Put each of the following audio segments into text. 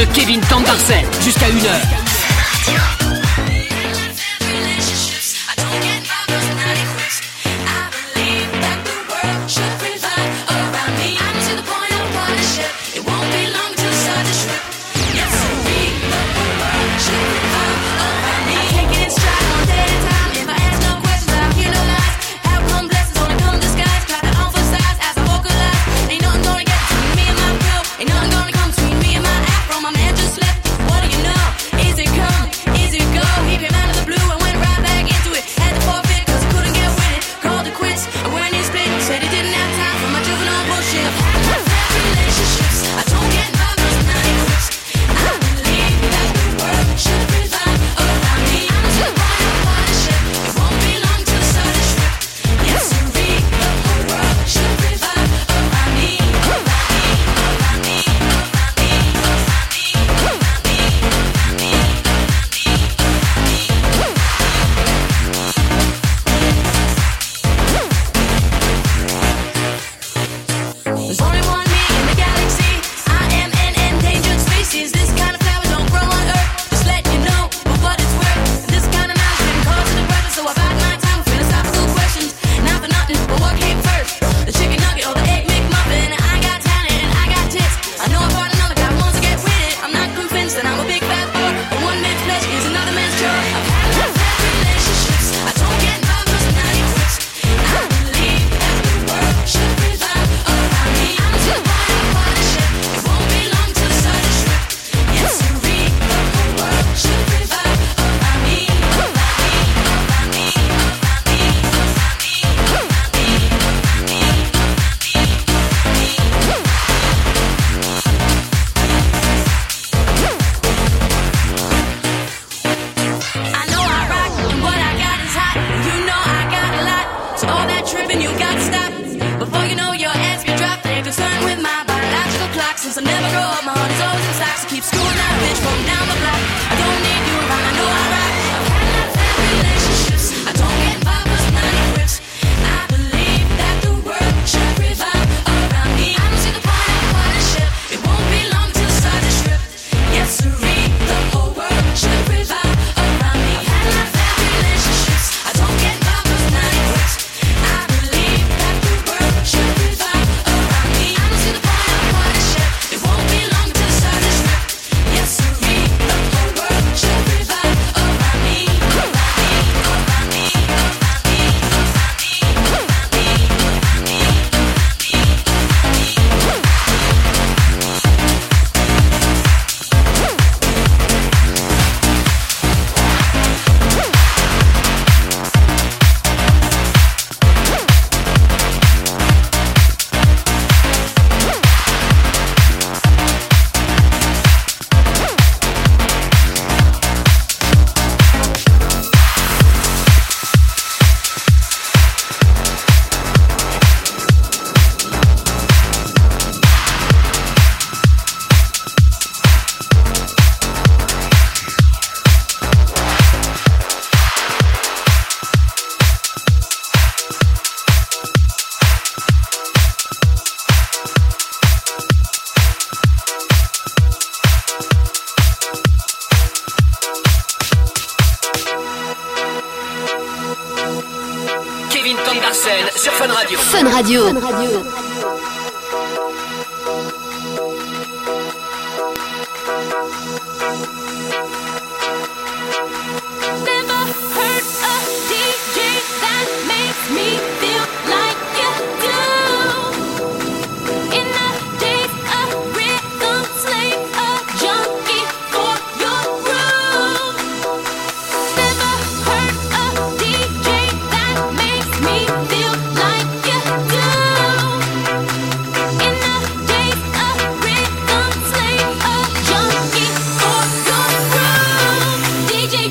de Kevin Tandarsen jusqu'à 1h.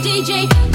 Still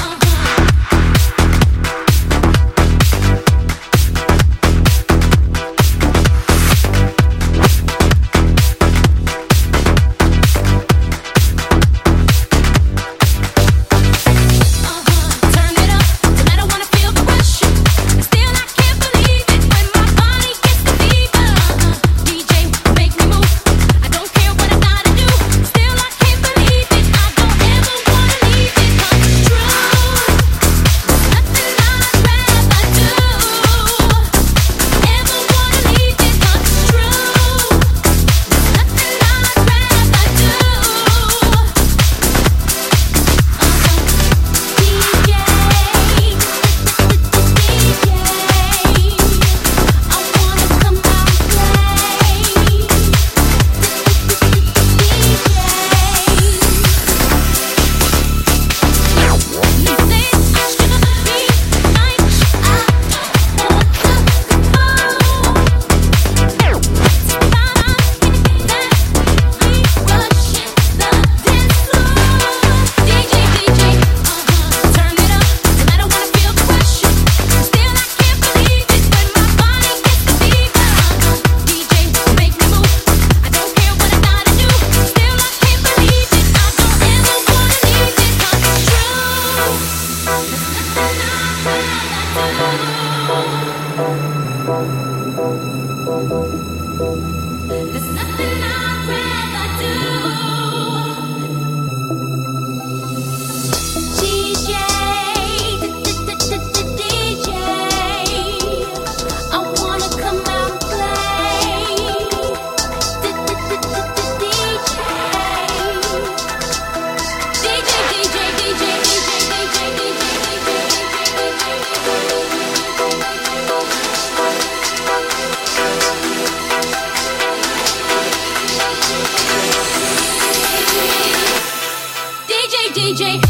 DJ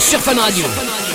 sur Fun Radio.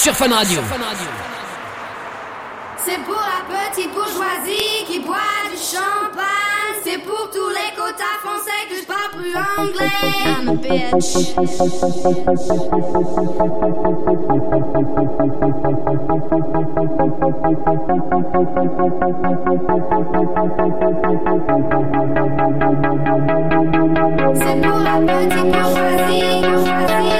Sur Fun Radio. C'est pour la petite bourgeoisie qui boit du champagne. C'est pour tous les quotas français que je parle plus anglais. I'm a bitch. C'est pour la petite bourgeoisie, bourgeoisie,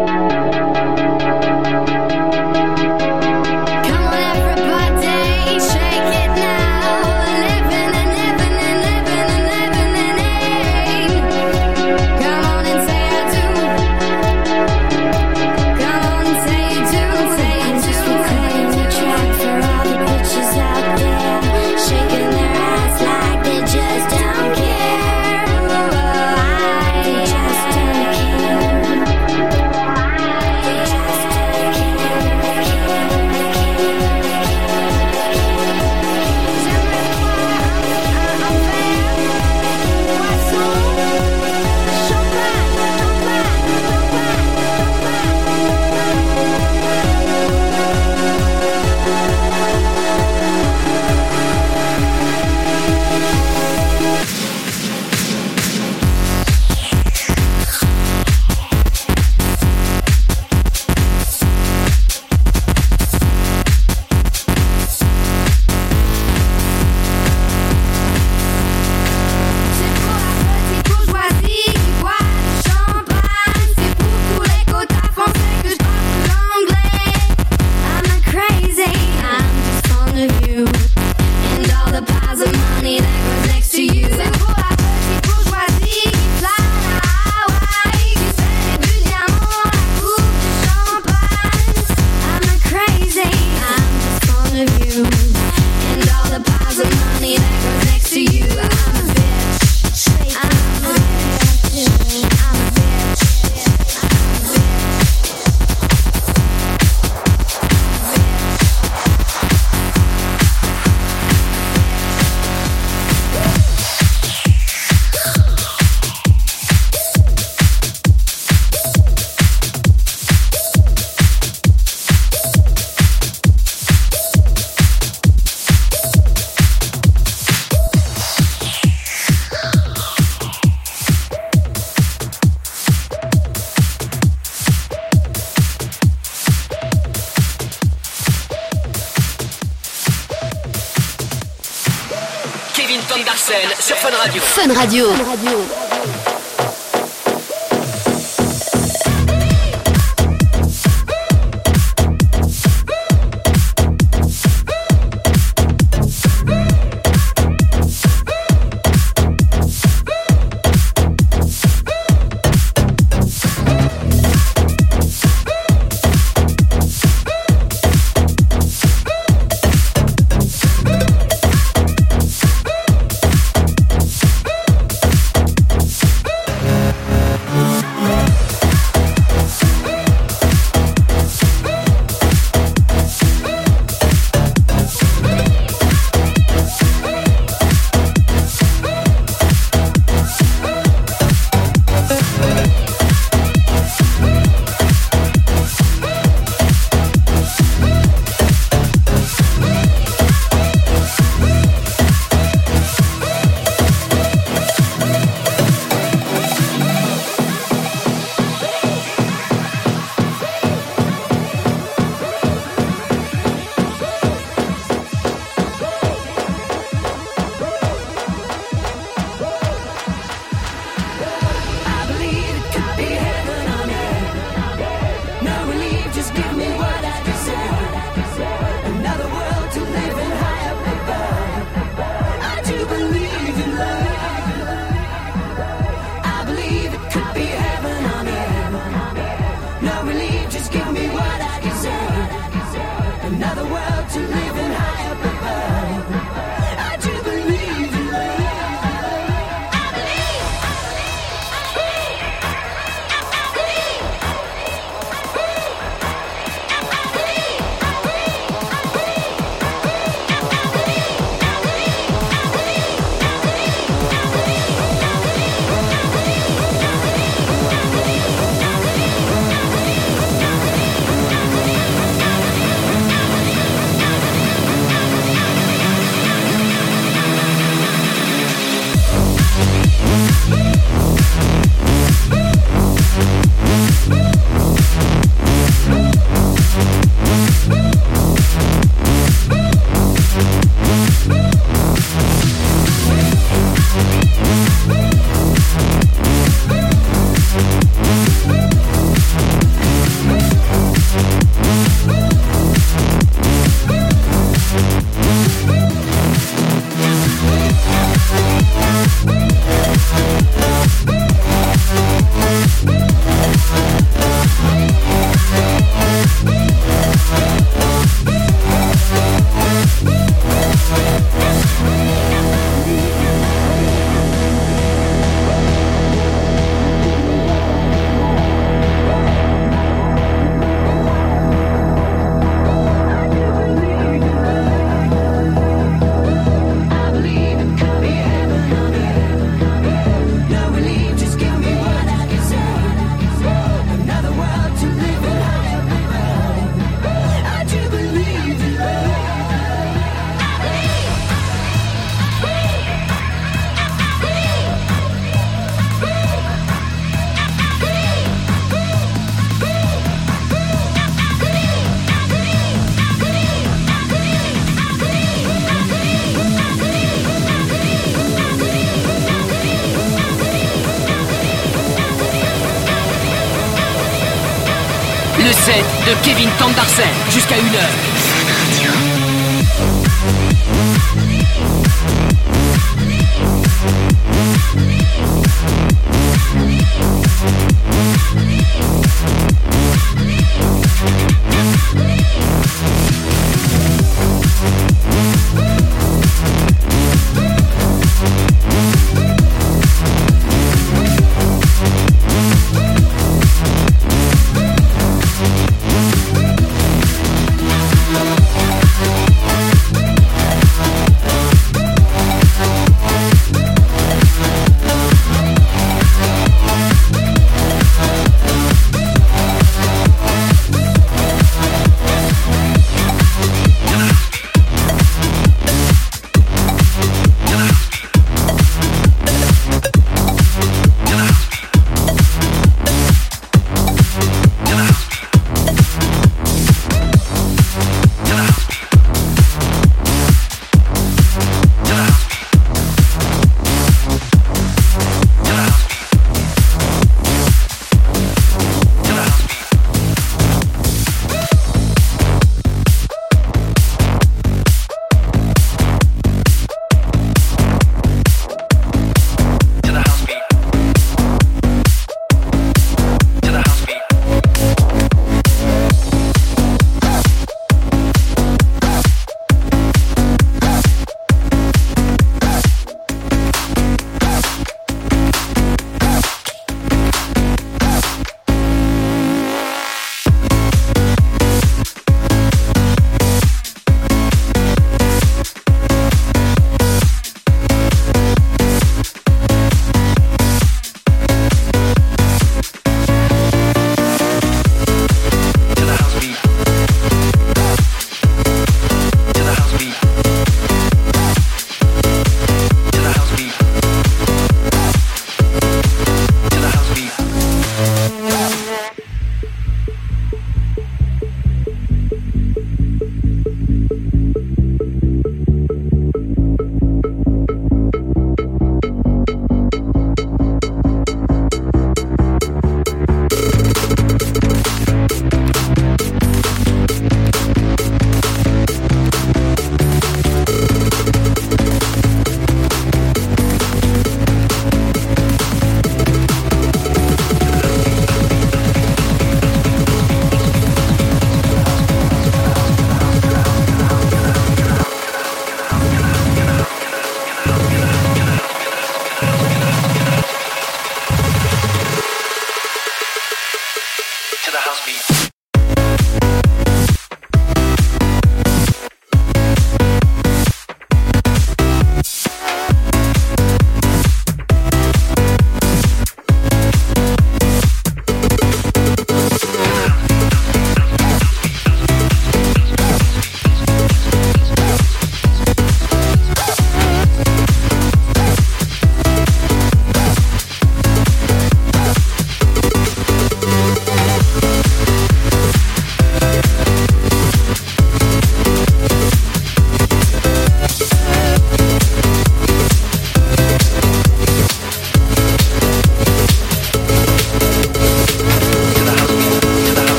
Radio. de Kevin Tandarsen jusqu'à 1h.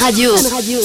Radio. Radio.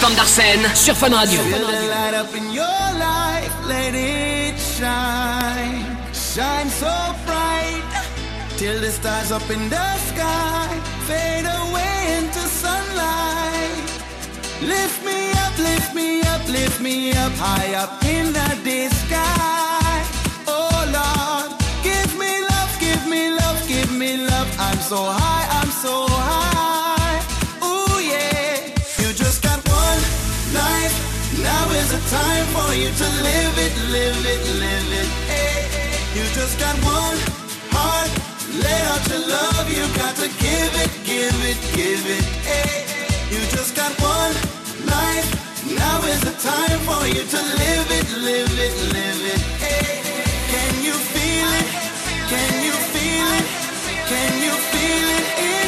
Tandarsen sur Fun Radio. Shine so bright till the stars up in the sky fade away into sunlight. Lift me up, lift me up, lift me up high up in the sky. Oh Lord, give me love, give me love, give me love. I'm so high, I'm so high. Now is the time for you to live it, live it, live it. You just got one heart, let out your love. You got to give it, give it, give it. You just got one life. Now is the time for you to live it, live it, live it. Can you feel it? Can you feel it? Can you feel it?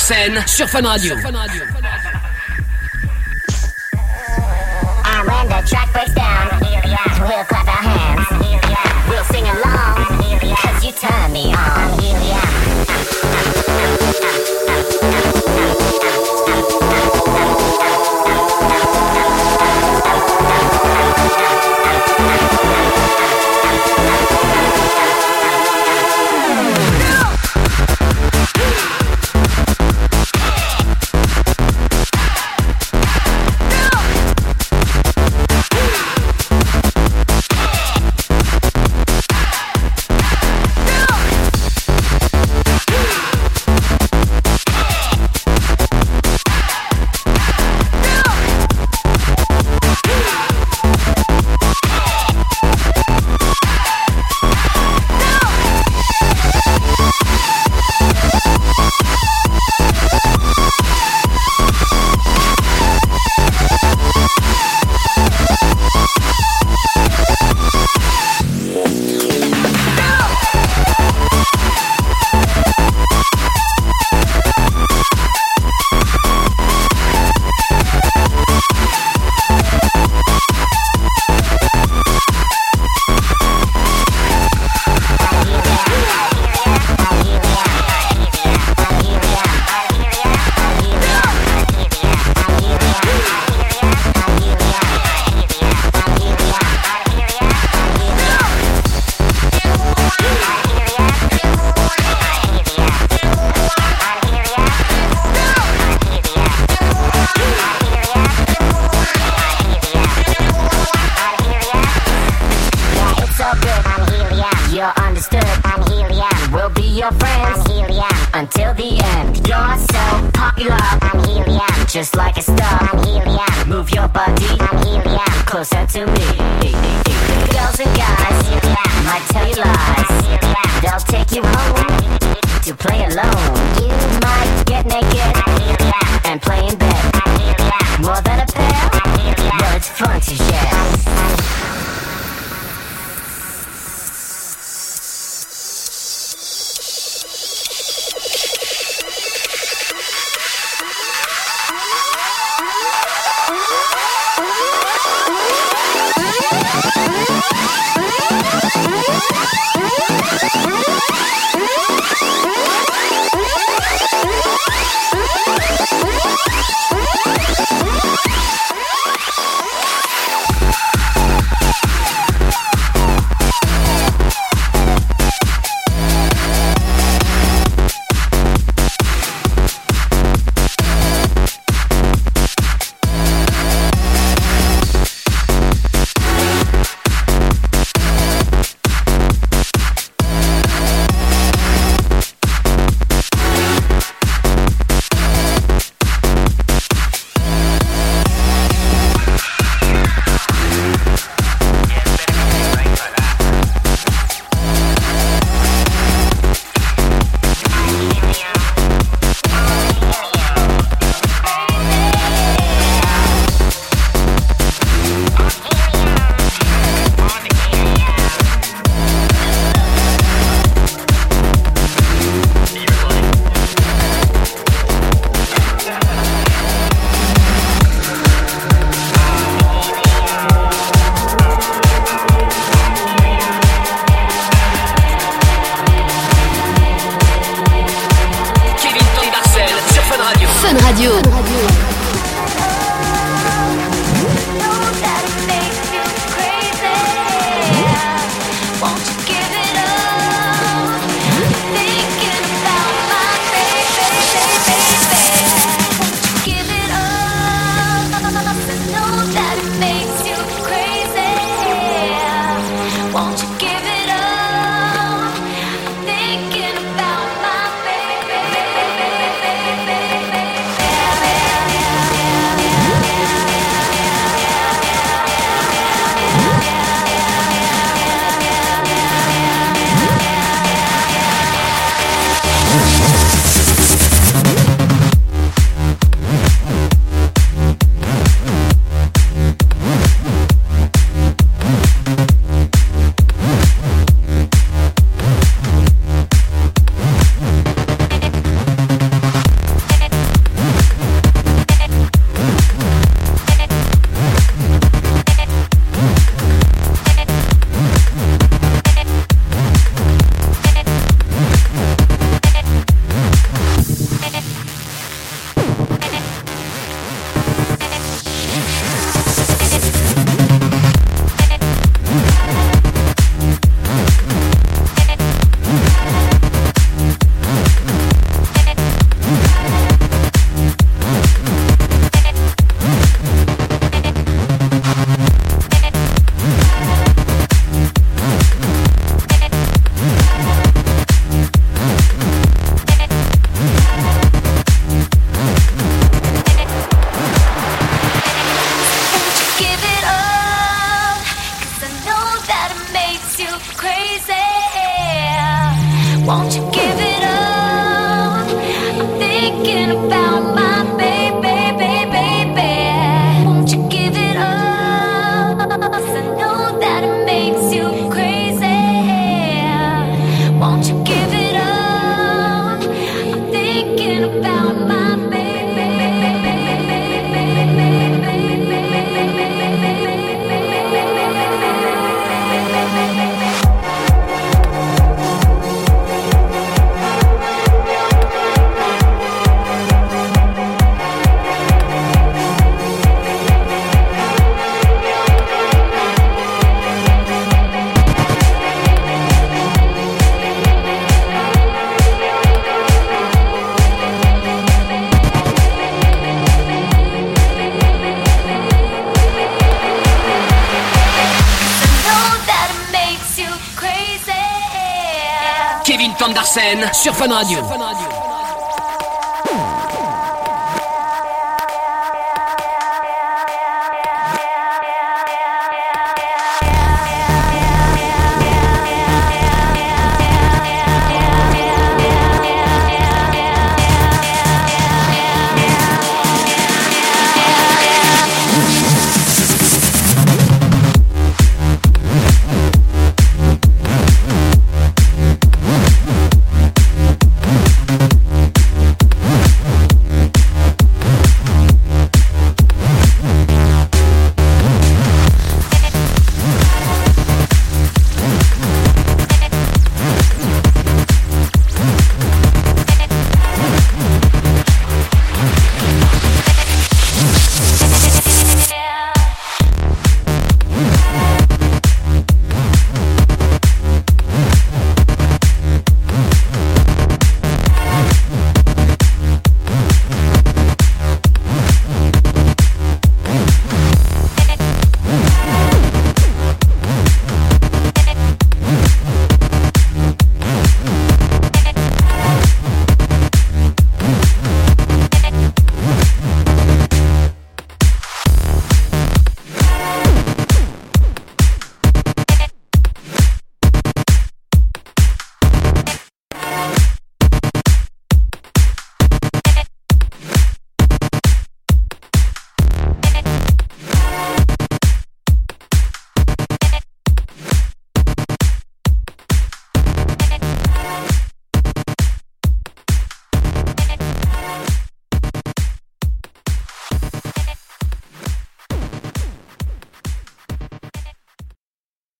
Tom Darsen sur Fun Radio. And when sur Fun Radio.